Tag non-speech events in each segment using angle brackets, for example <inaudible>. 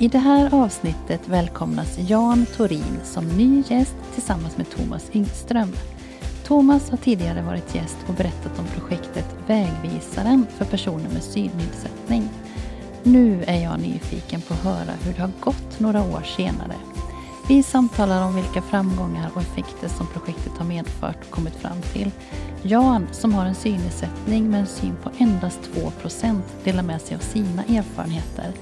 I det här avsnittet välkomnas Jan Torin som ny gäst tillsammans med Thomas Yngström. Thomas har tidigare varit gäst och berättat om projektet Vägvisaren för personer med synnedsättning. Nu är jag nyfiken på att höra hur det har gått några år senare. Vi samtalar om vilka framgångar och effekter som projektet har medfört och kommit fram till. Jan, som har en synnedsättning med en syn på endast 2% delar med sig av sina erfarenheter.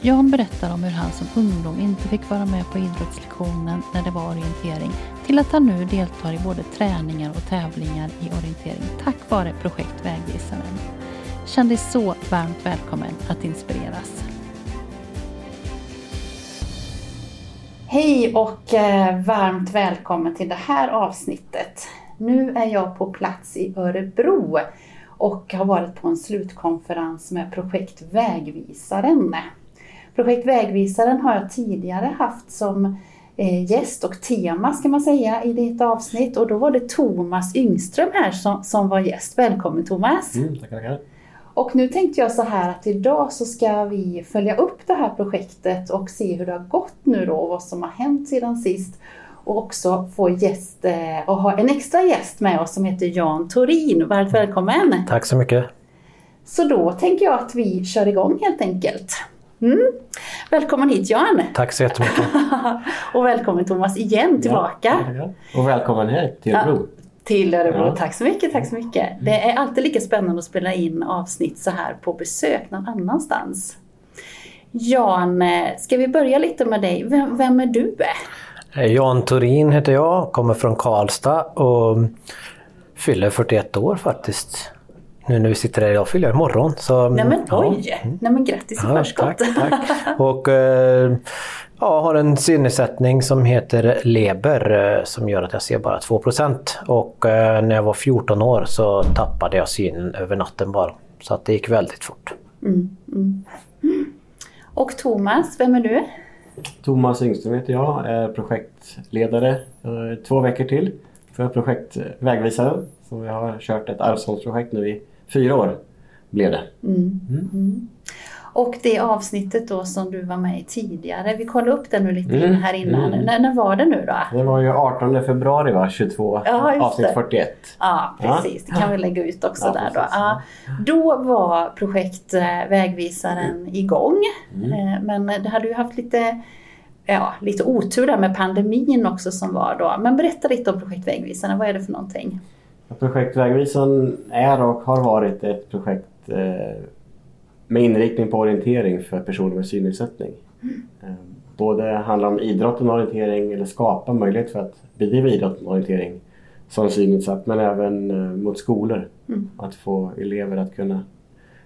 Jan berättar om hur han som ungdom inte fick vara med på idrottslektionen när det var orientering till att han nu deltar i både träningar och tävlingar i orientering tack vare projekt Vägvisaren. Känn dig så varmt välkommen att inspireras. Hej och eh, varmt välkommen till det här avsnittet. Nu är jag på plats i Örebro och har varit på en slutkonferens med projekt Vägvisaren. Projekt Vägvisaren har jag tidigare haft som eh, gäst och tema ska man säga i ditt avsnitt och då var det Thomas Yngström här som, som var gäst. Välkommen Thomas! Mm, tackar, tackar. Och nu tänkte jag så här att idag så ska vi följa upp det här projektet och se hur det har gått nu då och vad som har hänt sedan sist. Och också få gäst eh, och ha en extra gäst med oss som heter Jan Torin. Varmt välkommen! Tack så mycket! Så då tänker jag att vi kör igång helt enkelt. Mm. Välkommen hit Jan! Tack så jättemycket! <laughs> och välkommen Thomas igen tillbaka! Ja, och välkommen hit till Örebro! Ja, till Örebro, ja. tack så mycket, tack så mycket! Det är alltid lika spännande att spela in avsnitt så här på besök någon annanstans. Jan, ska vi börja lite med dig? Vem, vem är du? Jan Torin heter jag, kommer från Karlstad och fyller 41 år faktiskt nu när vi sitter här idag fyller jag imorgon. Så, Nej men oj! Ja. Nej men grattis i ja, förskott! Tack, tack. Och eh, ja, har en synnedsättning som heter leber eh, som gör att jag ser bara 2 Och eh, när jag var 14 år så tappade jag synen över natten bara. Så att det gick väldigt fort. Mm, mm. Och Thomas, vem är du? Thomas Yngström heter jag, är projektledare två veckor till för projekt Vägvisare. Så vi har kört ett arvsfondsprojekt nu i fyra år blev det. Mm. Mm. Och det avsnittet då som du var med i tidigare, vi kollade upp det nu lite mm. här innan. Mm. När, när, var det nu då? Det var ju 18 februari va, 22, ja, avsnitt 41. Ja precis, ja. det kan vi lägga ut också ja, där då. Ja. Då var projekt eh, Vägvisaren igång. Mm. Eh, men det hade ju haft lite ja, lite otur där med pandemin också som var då. Men berätta lite om projekt Vägvisaren, vad är det för någonting? Projekt Vägvisan är och har varit ett projekt eh, med inriktning på orientering för personer med synnedsättning. Mm. Eh, både handlar om idrotten och orientering eller skapa möjlighet för att bedriva idrott och orientering som synnedsatt men även eh, mot skolor. Mm. Att få elever att kunna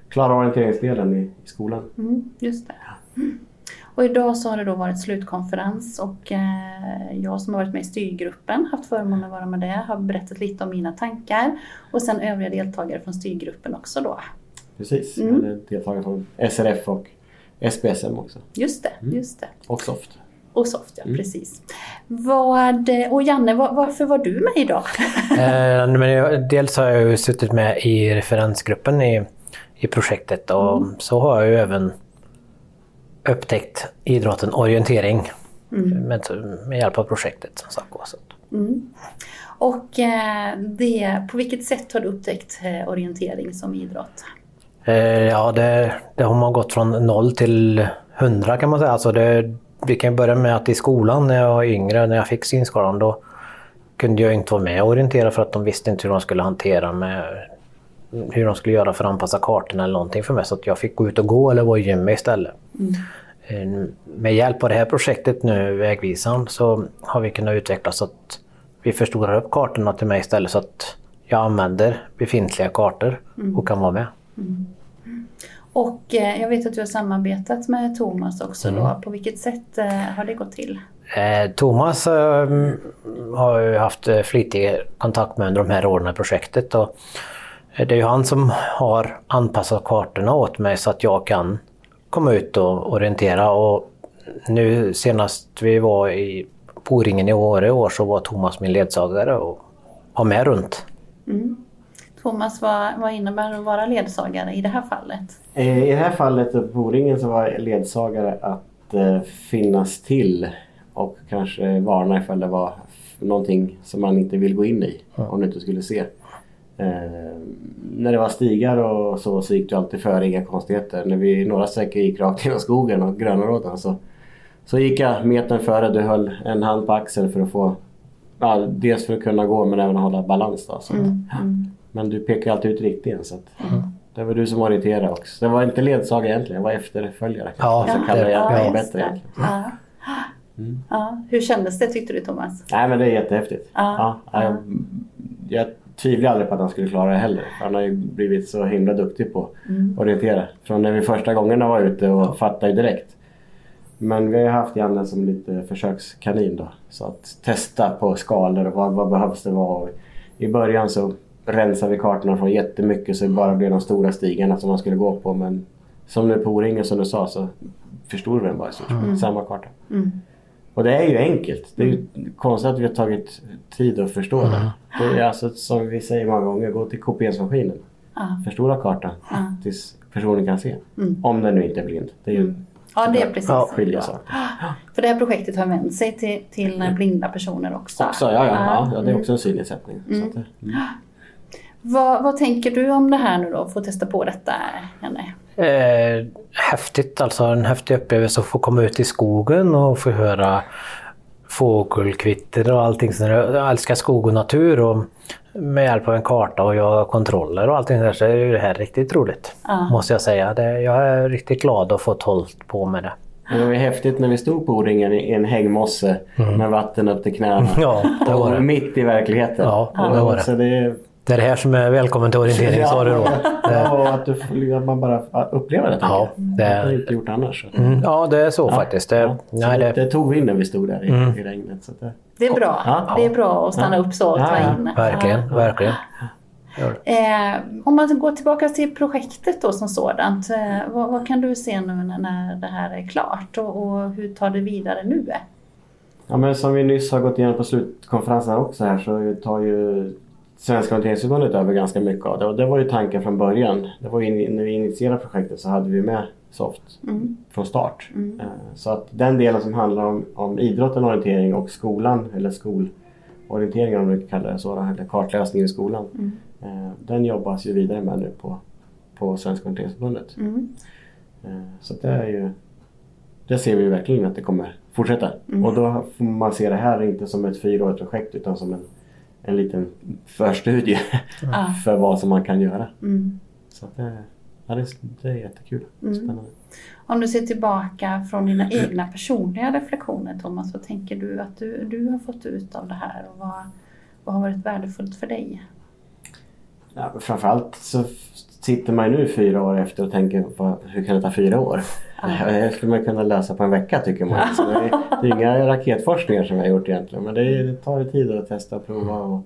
klara orienteringsdelen i, i skolan. Mm, just det. Och idag så har det då varit slutkonferens och eh, jag som har varit med i styrgruppen, haft förmånen att vara med det, har berättat lite om mina tankar och sen övriga deltagare från styrgruppen också då. Precis, mm. deltagare från SRF och SPSM också. Just det, mm. just det. Och SOFT. Och Soft, ja mm. precis. Vad, och Janne, var, varför var du med idag? <laughs> eh, men jag, dels har jag ju suttit med i referensgruppen i, i projektet och mm. så har jag ju även upptäckt idrotten orientering mm. med, med hjälp av projektet. Mm. Och eh, det, på vilket sätt har du upptäckt eh, orientering som idrott? Eh, ja, det, det, har man gått från noll till hundra kan man säga. Alltså det, vi kan börja med att i skolan när jag var yngre, när jag fick synskadan, då kunde jag inte vara med och orientera för att de visste inte hur de skulle hantera med hur de skulle göra för att anpassa kartorna eller någonting för mig. Så att jag fick gå ut och gå eller vara i gymmet istället. Mm. Eh, med hjälp av det här projektet nu, Vägvisaren, så har vi kunnat utveckla så att vi förstorar upp kartorna till mig istället så att jag använder befintliga kartor mm. och kan vara med. Mm. Och eh, jag vet att du har samarbetat med Thomas också Mm. då. På vilket sätt eh, har det gått till? Eh, Thomas eh, har ju haft eh, flitig kontakt med under de här åren i projektet. Och det är ju han som har anpassat kartorna åt mig så att jag kan komma ut och orientera. Och nu senast vi var i Poringen i Åre i år så var Thomas min ledsagare och var med runt. Thomas, vad, vad innebär det att vara ledsagare i det här fallet? Eh, I det här fallet på O-ringen så var ledsagare att eh, finnas till och kanske varna ifall det var någonting som man inte vill gå in i om du inte skulle se. Eh, när det var stigar och så, så gick du alltid före, inga konstigheter. När vi några sträckor gick rakt genom skogen och grönområden så, så gick jag metern före. Du höll en hand på axeln för att få ja, dels för att kunna gå men även hålla balans. Då, så. Men du pekar ju alltid ut riktningen. Så att, Det var du som orienterade också. Det var inte ledsagare egentligen, jag var efterföljare. Ja, så ja, kallar jag det- det ja, bättre det. egentligen. Ja. Ja. Hur kändes det tyckte du Thomas? Nej men det är jättehäftigt. Ja, Ja, jag, jag tvivlar aldrig på att han skulle klara det heller. Han har ju blivit så himla duktig på Mm. att orientera. Från när vi första gångerna var ute och fattade ju direkt. Men vi har haft Janne som lite försökskanin då. Så att testa på skalor och vad, vad behövs det vara. I början så rensade vi kartorna från jättemycket så det bara blev de stora stigarna som man skulle gå på. Men som nu på O-ringen som du sa så förstod vi den bara i stort sett. Samma karta. Och det är ju enkelt. Det är ju konstigt att vi har tagit tid att förstå det. Det är alltså som vi säger många gånger, gå till kopieringsmaskinen. Ja. Förstora kartan tills personen kan se. Om den nu inte är blind. Det är ju Ja, det är precis. Ja. skilja saker. För det här projektet har vänt sig till, till blinda personer också. Också, ja, ja, ja, ja, det är också en synnedsättning. Mm. Vad, vad tänker du om det här nu då? Få testa på detta, Janne? Eh, häftigt, alltså en häftig upplevelse att få komma ut i skogen och få höra fågelkvitter och allting. Jag älskar skog och natur och med hjälp av en karta och göra kontroller och allting där så är ju det här riktigt roligt. Ja. Måste jag säga. Det, jag är riktigt glad att få hållit på med det. Det var häftigt när vi stod på O-ringen i en hängmosse med vatten upp till knäna. Ja, det var det. Och mitt i verkligheten. Ja, det var det. Så det är, Det är det här som är välkommen till orientering sa du då. Det, Ja, och att, du, får- att man bara upplever det. Ja, det- har jag inte gjort annars. mm, ja, det är så faktiskt. Det, Ja, nej, det, det, Mm. tog vi när vi stod där i, i regnet. Så det, Det är bra. Ja. Det är bra att stanna Ja. upp så och Ja, ta ja. in. verkligen, verkligen. Eh, om man går tillbaka till projektet då som sådant. Eh, vad, vad kan du se nu när, när det här är klart och, och hur tar det vidare nu? Ja, men som vi nyss har gått igenom på slutkonferensen också här så tar ju Svenska Orienteringsförbundet över ganska mycket av det. Och det var ju tanken från början. Det var in, när vi initierade projektet så hade vi med SOFT från start. Eh, Så att den delen som handlar om, om idrotten, orientering och skolan eller skolorientering om du kallar det så, eller kartläsning i skolan. eh, Den jobbas ju vidare med nu på, på Svenska Orienteringsförbundet. Eh, Så det är ju det ser vi verkligen att det kommer fortsätta. Och då får man se det här inte som ett fyraårigt projekt utan som en, en liten förstudie <laughs> för vad som man kan göra. Mm. Så det, ja, det, det är jättekul. Spännande. Om du ser tillbaka från dina egna personliga reflektioner Thomas, vad tänker du att du, du har fått ut av det här och vad, vad har varit värdefullt för dig? Ja, framförallt så sitter man ju nu fyra år efter och tänker vad, hur kan det ta fyra år? Det skulle man kunna lösa på en vecka tycker man. Så det, är, det är inga raketforskningar som vi har gjort egentligen men det, är, det tar ju tid att testa och prova. Och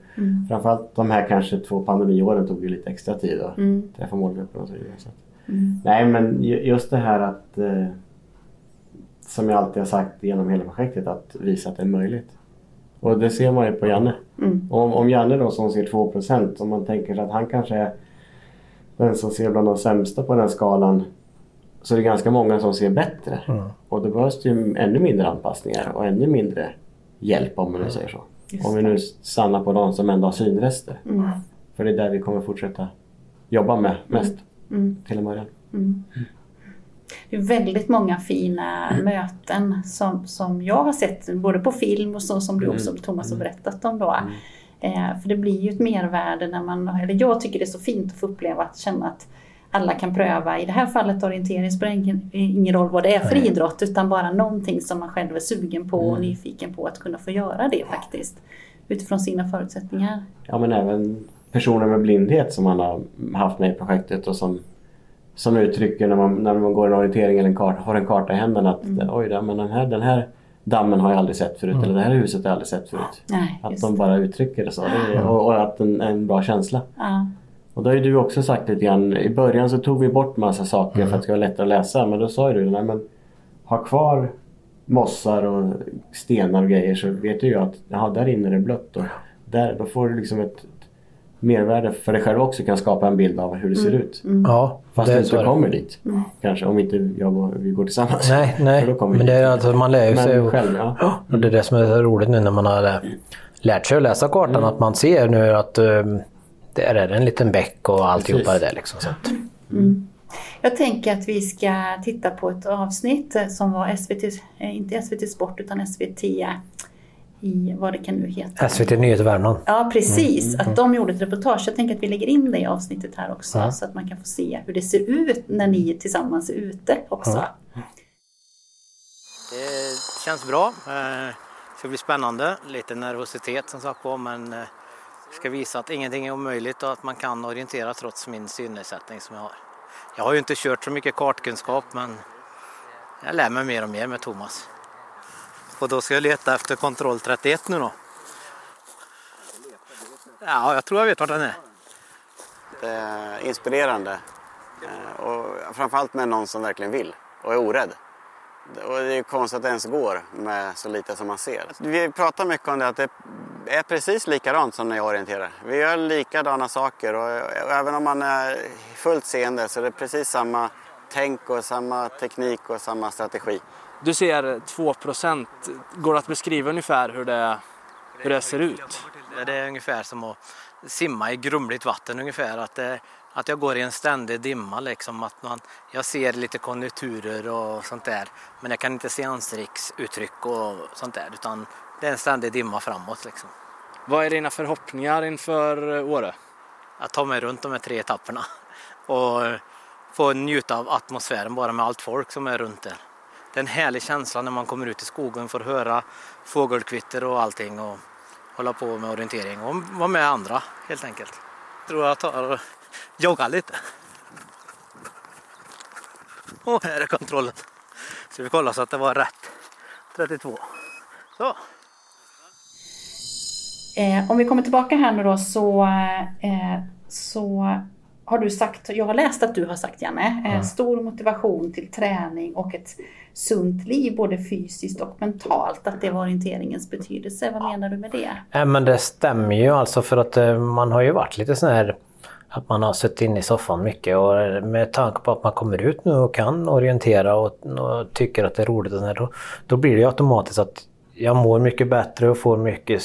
Framförallt de här kanske två pandemiåren tog ju lite extra tid att träffa målgruppen och så vidare. Så. att- Nej men ju- just det här att eh, som jag alltid har sagt genom hela projektet att visa att det är möjligt. Och det ser man ju på Janne. Och Om, om Janne då som ser 2% om man tänker sig att han kanske är den som ser bland de sämsta på den skalan så är det ganska många som ser bättre. Och då behövs det ju ännu mindre anpassningar och ännu mindre hjälp om man nu säger så. Just om vi nu stannar på de som ändå har synrester. För det är där vi kommer fortsätta jobba med mest till en början. Det är väldigt många fina möten som, som jag har sett både på film och så som du också Thomas har berättat om då. Eh, för det blir ju ett mervärde när man, eller jag tycker det är så fint att få uppleva att känna att alla kan pröva, i det här fallet orientering spelar ingen, ingen roll vad det är för idrott utan bara någonting som man själv är sugen på och nyfiken på att kunna få göra det faktiskt. Utifrån sina förutsättningar. Ja men även personer med blindhet som man har haft med i projektet och som som uttrycker när man, när man går en orientering eller en karta, har en karta i händerna att Mm. oj då, men den här, den här dammen har jag aldrig sett förut eller det här huset har jag aldrig sett förut. Nej, Att de det. bara uttrycker det så det är, och, och att en, en bra känsla. Ja. Och då har ju du också sagt lite grann, i början så tog vi bort massa saker för att det skulle vara lättare att läsa men då sa ju du, nej men ha kvar mossar och stenar och grejer så vet du ju att ja, där inne är det blött och där, då får du liksom ett mervärde för dig själv också kan skapa en bild av hur det ser ut. Ja, Fast det du inte kommer dit. Kanske om inte jag och vi går tillsammans. Nej, <laughs> För nej. då kommer vi Men det är alltså, man lär ju sig. Men själv, ja. Och det är det som är så roligt nu när man har lä- lärt sig att läsa kartan. Att man ser nu att um, där är det en liten bäck och alltihopa det där. Liksom, så att, Jag tänker att vi ska titta på ett avsnitt eh, som var SVT, eh, inte SVT Sport utan SVT i vad det kan nu heta. SVT Nyheter Värmland. Ja precis, att de gjorde ett reportage. Jag tänker att vi lägger in det i avsnittet här också Ja. så att man kan få se hur det ser ut när ni tillsammans är ute också. Det känns bra. Eh, Det ska bli spännande. Lite nervositet som sagt var men eh, ska visa att ingenting är omöjligt och att man kan orientera trots min synnedsättning som jag har. Jag har ju inte kört så mycket kartkunskap men jag lär mig mer och mer med Thomas. Och då ska jag leta efter kontroll 31 nu då. Ja, jag tror jag vet var den är. Det är inspirerande. Eh, Och framförallt med någon som verkligen vill och är orädd. Och det är ju konstigt att det ens går med så lite som man ser. Vi pratar mycket om det att det är precis likadant som när jag orienterar. Vi gör likadana saker och även om man är fullt seende så är det precis samma tänk och samma teknik och samma strategi. Du ser 2% Går det att beskriva ungefär hur det, hur det ser ut? Det är ungefär som att simma i grumligt vatten ungefär. Att, det, att jag går i en ständig dimma liksom. Att man, jag ser lite konjunkturer och sånt där. Men jag kan inte se ansiktsuttryck och sånt där. Utan det är en ständig dimma framåt liksom. Vad är dina förhoppningar inför eh, Åre? Att ta mig runt de här tre etapperna. <laughs> Och få njuta av atmosfären bara med allt folk som är runt där. Det är en härlig känsla när man kommer ut i skogen får höra fågelkvitter och allting. Och hålla på med orientering och vara med andra helt enkelt. Jag tror jag tar och joggar lite. Och här är kontrollen. Så vi kollar så att det var rätt. 32. Så. Eh, om vi kommer tillbaka här nu då så, eh, så har du sagt, jag har läst att du har sagt Janne, eh, stor motivation till träning och ett sunt liv både fysiskt och mentalt. Att det var orienteringens betydelse. Vad menar du med det? Nej men det stämmer ju alltså för att eh, man har ju varit lite sån här att man har suttit inne i soffan mycket och eh, med tanke på att man kommer ut nu och kan orientera och, och tycker att det är roligt och sådär, då, då blir det ju automatiskt att jag mår mycket bättre och får mycket...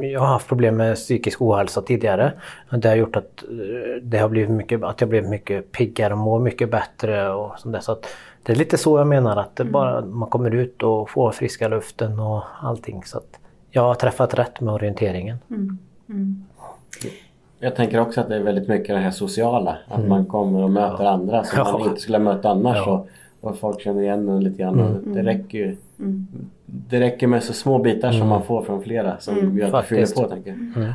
Jag har haft problem med psykisk ohälsa tidigare. Det har gjort att, eh, det har blivit mycket, att jag blivit mycket piggare och mår mycket bättre och sånt där. Så att det är lite så jag menar att det bara, man kommer ut och får friska luften och allting. Så att jag har träffat rätt med orienteringen. Jag tänker också att det är väldigt mycket det här sociala. Att man kommer och möter andra som Mm. Ja. man inte skulle ha mött annars. Ja. Och, folk känner igen en lite grann. Mm. Det räcker ju det räcker med så små bitar som man får från flera som gör att det fyller på. Tänker jag.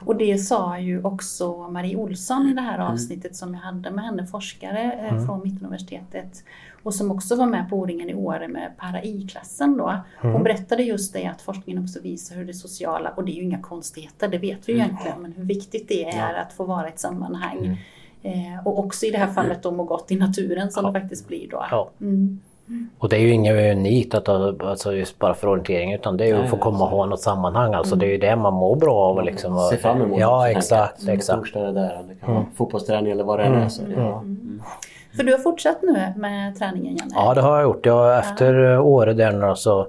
Och det sa ju också Marie Olsson i det här avsnittet som jag hade med henne, forskare eh, från Mittuniversitetet. Och som också var med på O-ringen i Åre med para-I-klassen då. Hon berättade just det att forskningen också visar hur det sociala, och det är ju inga konstigheter, det vet vi ju egentligen, men hur viktigt det är att få vara i ett sammanhang. Eh, och också i det här fallet då må gott i naturen som det faktiskt blir då. Ja. Mm. Och det är ju inget unikt att, alltså just bara för orientering utan det är ju att få komma och ha något sammanhang. Alltså det är ju det man mår bra av. Liksom. och- Se fram emot Ja exakt. Som exakt. Torsdag är där, det kan vara fotbollsträning eller vad det än är. Så, ja. För du har fortsatt nu med träningen Janne? Ja det har jag gjort. Jag, efter året där nu så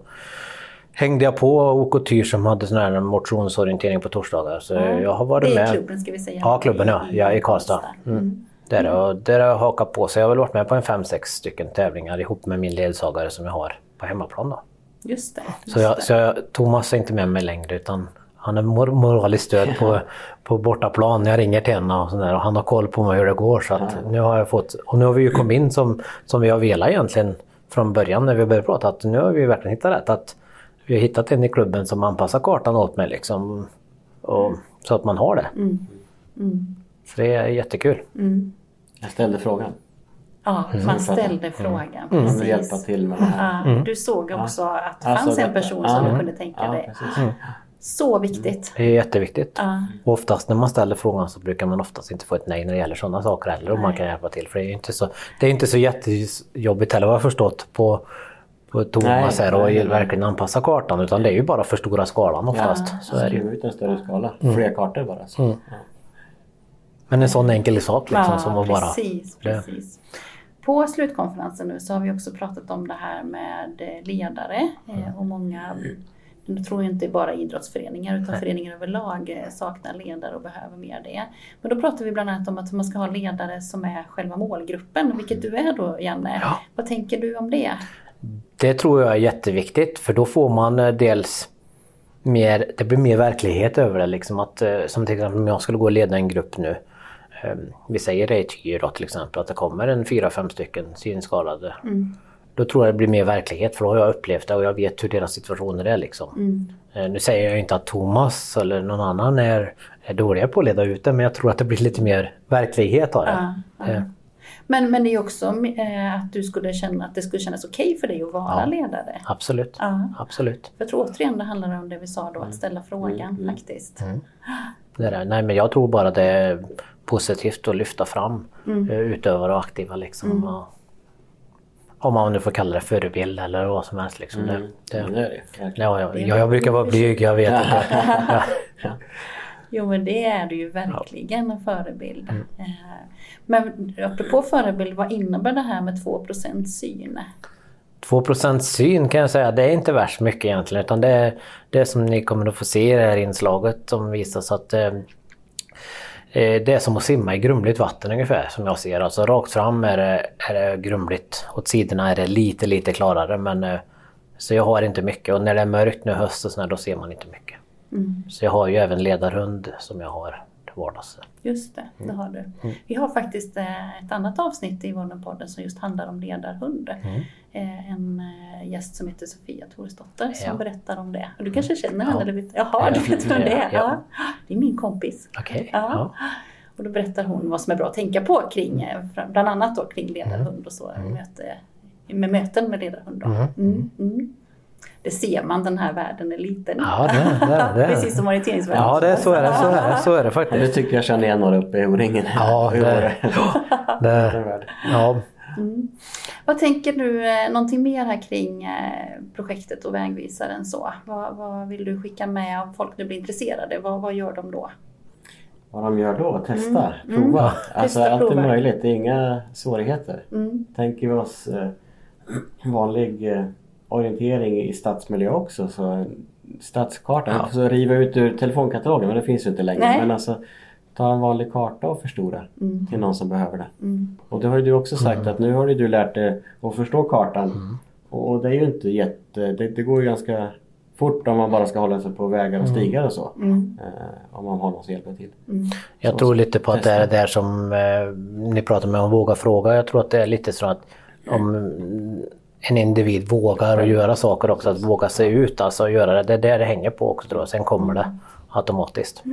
hängde jag på OK Tyr som hade sån här motionsorientering på torsdagar. Så jag har varit det är med. klubben ska vi säga. Ja, klubben ja. ja i Karlstad. Mm. Där, och, där har jag hakat på. Så jag har väl varit med på en fem sex stycken tävlingar ihop med min ledsagare som jag har på hemmaplan. Då. Just det. Just Så, jag, det. så jag, Thomas är inte med mig längre utan han är mor moraliskt stöd på, <laughs> på bortaplan jag ringer till henne och, sådär, och han har koll på mig hur det går. Så att nu har jag fått, och nu har vi ju kommit in som, som vi har velat egentligen från början när vi började prata. Att nu har vi verkligen hittat rätt. Att vi har hittat en i klubben som anpassar kartan åt mig. Liksom, och, så att man har det. Så det är jättekul. Jag ställde frågan. Ja, Mm. man ställde frågan. Man Precis. vill hjälpa till med det här. Ja, du såg också att det fanns en person som du kunde tänka Ja, dig. precis. Så viktigt. Det är jätteviktigt. Ja. Och oftast när man ställer frågan så brukar man oftast inte få ett nej när det gäller sådana saker heller om man kan hjälpa till. För det är inte så, det är inte så jättejobbigt heller vad jag har förstått på, på Thomas Nej, här och nej, nej. verkligen anpassa kartan utan det är ju bara för stora skalan oftast. Så är det ju. Ut en större skala. Fler kartor bara. Så. Ja. Men en sån enkel sak liksom Ja, som att bara... precis, precis. På slutkonferensen nu så har vi också pratat om det här med ledare eh, och många nu tror jag inte bara idrottsföreningar utan föreningar överlag eh, saknar ledare och behöver mer det. Men då pratar vi bland annat om att man ska ha ledare som är själva målgruppen, vilket du är då Janne. Ja. Vad tänker du om det? Det tror jag är jätteviktigt för då får man eh, dels mer, det blir mer verklighet över det. Liksom att, eh, som till exempel om jag skulle gå och leda en grupp nu. eh, Vi säger det i Tyr då till exempel att det kommer en fyra, fem stycken synskadade. Då tror jag det blir mer verklighet för då har jag upplevt det och jag vet hur deras situationer är. Liksom. Eh, Nu säger jag inte att Thomas eller någon annan är, är dåliga på att leda ut det men jag tror att det blir lite mer verklighet av det. Eh, Men, men det är också eh, att du skulle känna att det skulle kännas okej för dig att vara Ja. ledare. Absolut. Ja. Absolut. För jag tror återigen det handlar om det vi sa då, att ställa frågan Mm. faktiskt. Det där. Nej men jag tror bara det är positivt att lyfta fram Mm. eh, utövare och aktiva liksom. Och, om man nu får kalla det förebild eller vad som helst liksom. Mm. Det, det, det är det. verkligen. ja, ja, ja, jag brukar vara blyg, jag vet inte. <laughs> Ja. Jo men det är du ju verkligen en förebild. Mm. Eh, Men apropå förebild, vad innebär det här med 2% syn? 2% syn kan jag säga, det är inte värst mycket egentligen utan det är det som ni kommer att få se i det här inslaget som visas att eh, eh, det är som att simma i grumligt vatten ungefär som jag ser. Alltså rakt fram är det, är det grumligt. Åt sidorna är det lite lite klarare men eh, så jag har inte mycket och när det är mörkt nu höst och sådär då ser man inte mycket. Så jag har ju även ledarhund som jag har till vardags. Just det, Mm. det har du. Vi har faktiskt eh, ett annat avsnitt i vår podd som just handlar om ledarhund. Mm. Eh, En eh, gäst som heter Sofia Toresdotter som Ja. berättar om det. Du kanske känner Ja. henne? Eller vet, jaha, Ja, du vet vem det är? ja. Ja. Det är min kompis. Okej. Ja. Och då berättar hon vad som är bra att tänka på kring, fram- bland annat då kring ledarhund och så, möte, med möten med ledarhund. Då. Mm. Mm. Det ser man, den här världen är liten. Ja, det, det, det. Precis som orienteringsvärlden. Ja, det, så är det. Så är det, så är det faktiskt. tycker jag känner igen några uppe i O-ringen. Ja, det, det, <gasps> ja, Vad tänker du, eh, någonting mer här kring eh, projektet och vägvisaren så? Vad, vad vill du skicka med om folk nu blir intresserade? Vad, vad gör de då? Vad de gör då? Testa, Mm. prova. Mm. <laughs> Alltså Testa, allt är prova. möjligt, det är inga svårigheter. Mm. Tänker vi oss eh, <clears throat> vanlig eh, orientering i stadsmiljö också så en stadskarta, Ja. så riva ut ur telefonkatalogen men det finns ju inte längre. Nej. Men alltså ta en vanlig karta och förstora Mm. till någon som behöver det. Mm. Och det har ju du också sagt att nu har ju du lärt dig att förstå kartan. Mm. Och det är ju inte jätte, det, det går ju ganska fort om man bara ska hålla sig på vägar och stigar och så. Mm. Eh, om man har någon som hjälper till. Jag tror lite på att det är det där som eh, ni pratar med om våga fråga. Jag tror att det är lite så att om mm, en individ vågar att göra saker också, att våga sig ut, alltså göra det. Det är det det hänger på också tror jag. Sen kommer det automatiskt.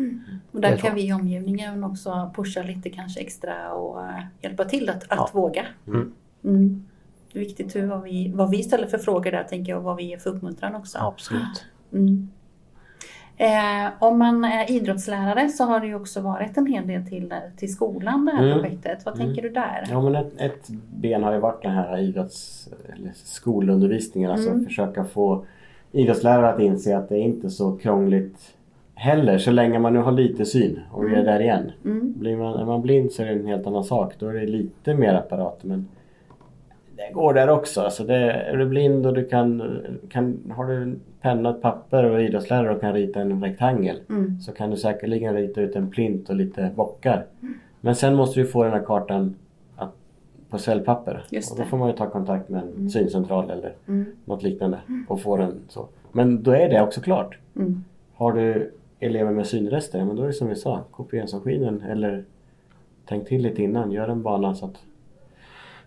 Och där kan vi i omgivningen också pusha lite kanske extra och eh, hjälpa till att, att Ja. våga. Mm. Mm. Det är viktigt hur, vad, vi, vad vi ställer för frågor där tänker jag och vad vi ger för uppmuntran också. Absolut. Mm. Eh, om man är idrottslärare så har det ju också varit en hel del till, till skolan det här Mm. projektet. Vad tänker du där? Ja men ett, ett ben har ju varit den här idrotts skolundervisningen. Alltså Mm. försöka få idrottslärare att inse att det är inte så krångligt heller så länge man nu har lite syn. Och vi är där igen. Mm. Blir man, är man blind så är det en helt annan sak. Då är det lite mer apparater men det går där också. Alltså det, är du blind och du kan, kan har du en penna papper och är idrottslärare och kan rita en rektangel Mm. så kan du säkerligen rita ut en plint och lite bockar. Men sen måste du få den här kartan att, på cellpapper. Och då får man ju ta kontakt med en syncentral eller Mm. något liknande och få den så. Men då är det också klart. Mm. Har du elever med synrester, men då är det som vi sa, kopieringsmaskinen eller tänk till lite innan, gör en bana så att,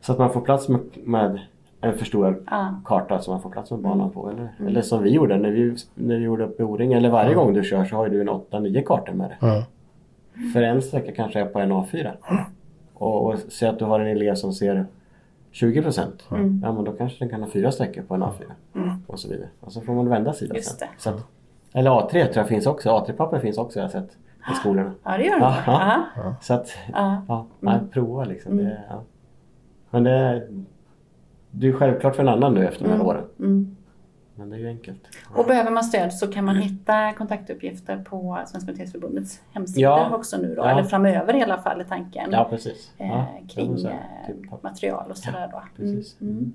så att man får plats med, med en förstorad Ja. karta som man får plats med Mm. banan på. Eller, eller som vi gjorde när vi, när vi gjorde uppe i O-ring, eller varje gång du kör så har du en 8-9 kartor med det. Mm. För en sträcka kanske är på en A4. Och, och se att du har en elev som ser 20 procent. Mm. Ja men då kanske den kan ha fyra streck på en A4. Och så vidare. Och så får man vända sidan Just sen. det. Så att, eller A3 tror jag finns också. A3-papper finns också jag har sett i skolorna. Ja, det gör de. Ja, Ja. Så att, Ja. ja, prova liksom. Det, ja. Men det, är- det är självklart för en annan nu efter de här åren. Mm. Men det är ju enkelt. Och behöver man stöd så kan man hitta kontaktuppgifter på Svenska Orienteringsförbundets hemsida Ja. också nu då, Ja. eller framöver i alla fall är tanken. Ja precis. eh, Ja, kring eh, typ material och sådär då. Precis. Mm.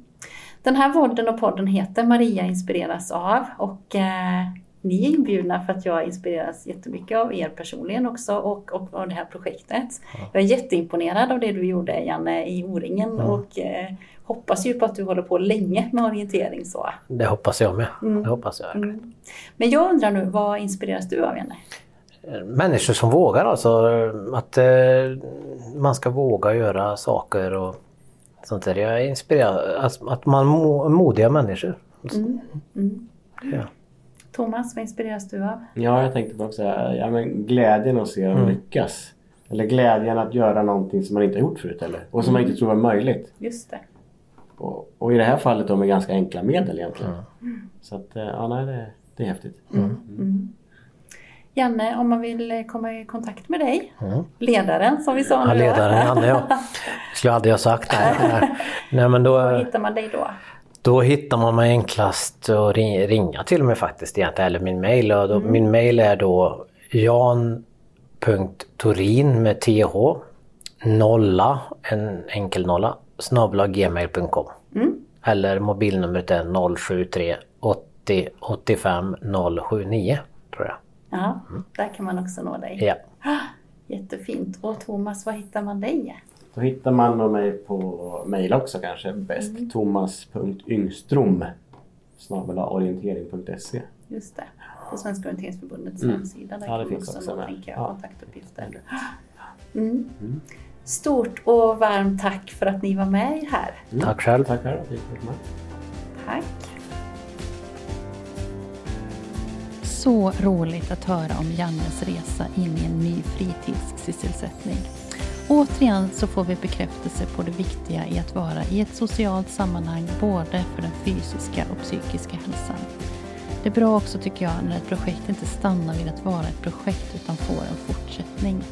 Den här podden och podden heter Maria inspireras av och eh, ni är inbjudna för att jag inspireras jättemycket av er personligen också och, och av det här projektet. Jag är jätteimponerad av det du gjorde Janne i O-ringen och eh, hoppas ju på att du håller på länge med orientering så. Det hoppas jag med. Det hoppas jag. Mm. Men jag undrar nu, vad inspireras du av Janne? Människor som vågar alltså. Att eh, man ska våga göra saker och sånt där. Jag är inspirerad. Alltså, att man modiga människor. Ja. Thomas, vad inspireras du av? Ja, jag tänkte på också ja, men glädjen att se dem Mm. lyckas. Eller glädjen att göra någonting som man inte har gjort förut eller? Och som man inte tror var möjligt. Just det. Och, och i det här fallet då med ganska enkla medel egentligen. Mm. Så att, eh, ja nej det, det är häftigt. Janne, om man vill eh, komma i kontakt med dig, ledaren som vi sa Mm. Ja, nu. då. ledaren Janne ja. <laughs> Skulle jag aldrig ha sagt. Nej, nej. nej men då, Var hittar man dig då? Då hittar man mig enklast att ringa, till mig faktiskt egentligen. Eller min mail. Och då, Min mail är då jan.torin med th nolla, en enkel nolla, snabla gmail.com. Eller mobilnumret är 073 80 85 079 tror jag. Ja, där kan man också nå dig. Ja. <gasps> Jättefint. Och Thomas, var hittar man dig? Då hittar man mig på mail också kanske bäst. Mm. Thomas.yngstrom orientering.se Just det, på Svenska Orienteringsförbundets Mm. hemsida. Där Ja, det finns också också nå, med. tänker jag, Ja. kontaktuppgifter. <gasps> Mm. Stort och varmt tack för att ni var med här. Tack själv. Tack själv. Tack. Så roligt att höra om Jannes resa in i en ny fritidssysselsättning. Återigen så får vi bekräftelse på det viktiga i att vara i ett socialt sammanhang både för den fysiska och psykiska hälsan. Det är bra också tycker jag när ett projekt inte stannar vid att vara ett projekt utan får en fortsättning.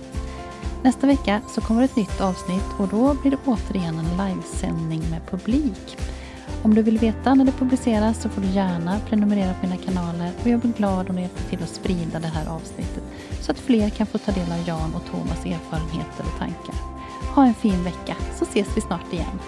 Nästa vecka så kommer ett nytt avsnitt och då blir det återigen en livesändning med publik. Om du vill veta när det publiceras så får du gärna prenumerera på mina kanaler och jag blir glad om du hjälper till att sprida det här avsnittet så att fler kan få ta del av Jan och Thomas erfarenheter och tankar. Ha en fin vecka så ses vi snart igen.